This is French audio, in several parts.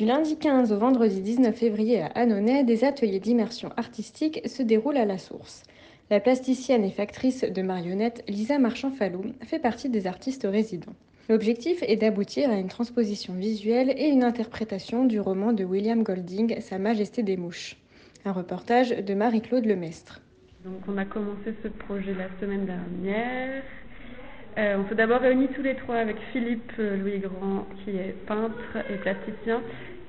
Du lundi 15 au vendredi 19 février à Annonay, des ateliers d'immersion artistique se déroulent à la source. La plasticienne et factrice de marionnettes Lisa Marchand-Fallou fait partie des artistes résidents. L'objectif est d'aboutir à une transposition visuelle et une interprétation du roman de William Golding, Sa Majesté des Mouches. Un reportage de Marie-Claude Lemestre. Donc on a commencé ce projet la semaine dernière. Euh, on s'est d'abord réunis tous les trois avec Philippe euh, Louis Grand, qui est peintre et plasticien,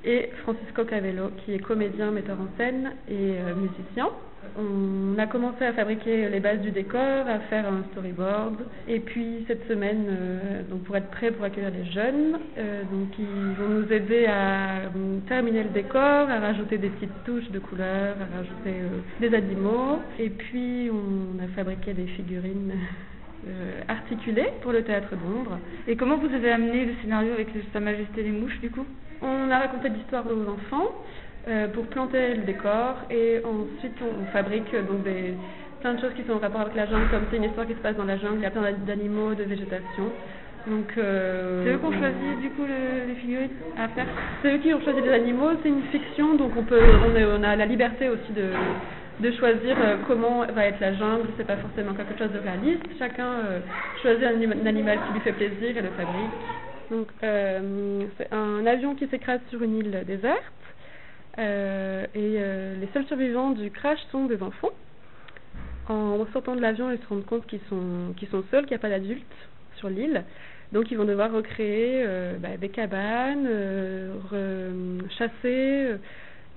et Francisco Cavello, qui est comédien, metteur en scène et euh, musicien. On a commencé à fabriquer les bases du décor, à faire un storyboard. Et puis cette semaine, euh, donc pour être prêt pour accueillir les jeunes, donc ils vont nous aider à terminer le décor, à rajouter des petites touches de couleurs, à rajouter des animaux. Et puis on a fabriqué des figurines. euh, articulées pour le théâtre d'ombre. Et comment vous avez amené le scénario avec Sa Majesté les Mouches du coup? On a raconté l'histoire aux enfants euh, pour planter le décor et ensuite on, on fabrique euh, donc des, plein de choses qui sont en rapport avec la jungle, comme c'est une histoire qui se passe dans la jungle, il y a plein d'animaux, de végétation. Donc, C'est eux qui ont choisi du coup le- les figurines à faire? C'est eux qui ont choisi les animaux, c'est une fiction, donc on peut, on, est- on a la liberté aussi de, de choisir euh, comment va être la jungle, c'est pas forcément quelque chose de réaliste, chacun euh, choisit un, anim- un animal qui lui fait plaisir et le fabrique. Donc euh, c'est un avion qui s'écrase sur une île déserte, et les seuls survivants du crash sont des enfants. En sortant de l'avion, ils se rendent compte qu'ils sont, seuls, qu'il n'y a pas d'adultes sur l'île. Donc ils vont devoir recréer bah, des cabanes, chasser,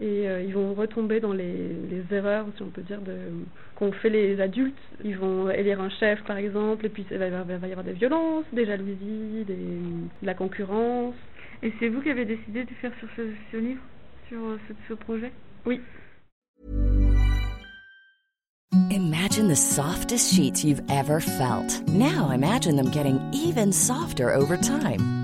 et euh, ils vont retomber dans les, les erreurs, si on peut dire, de, qu'ont fait les adultes. Ils vont élire un chef, par exemple, et puis il va, y avoir- il va y avoir des violences, des jalousies, des, de la concurrence. Et c'est vous qui avez décidé de faire sur ce, ce livre, sur euh, ce, ce projet? Oui, Imagine the softest sheets you've ever felt. Now imagine them getting even softer over time.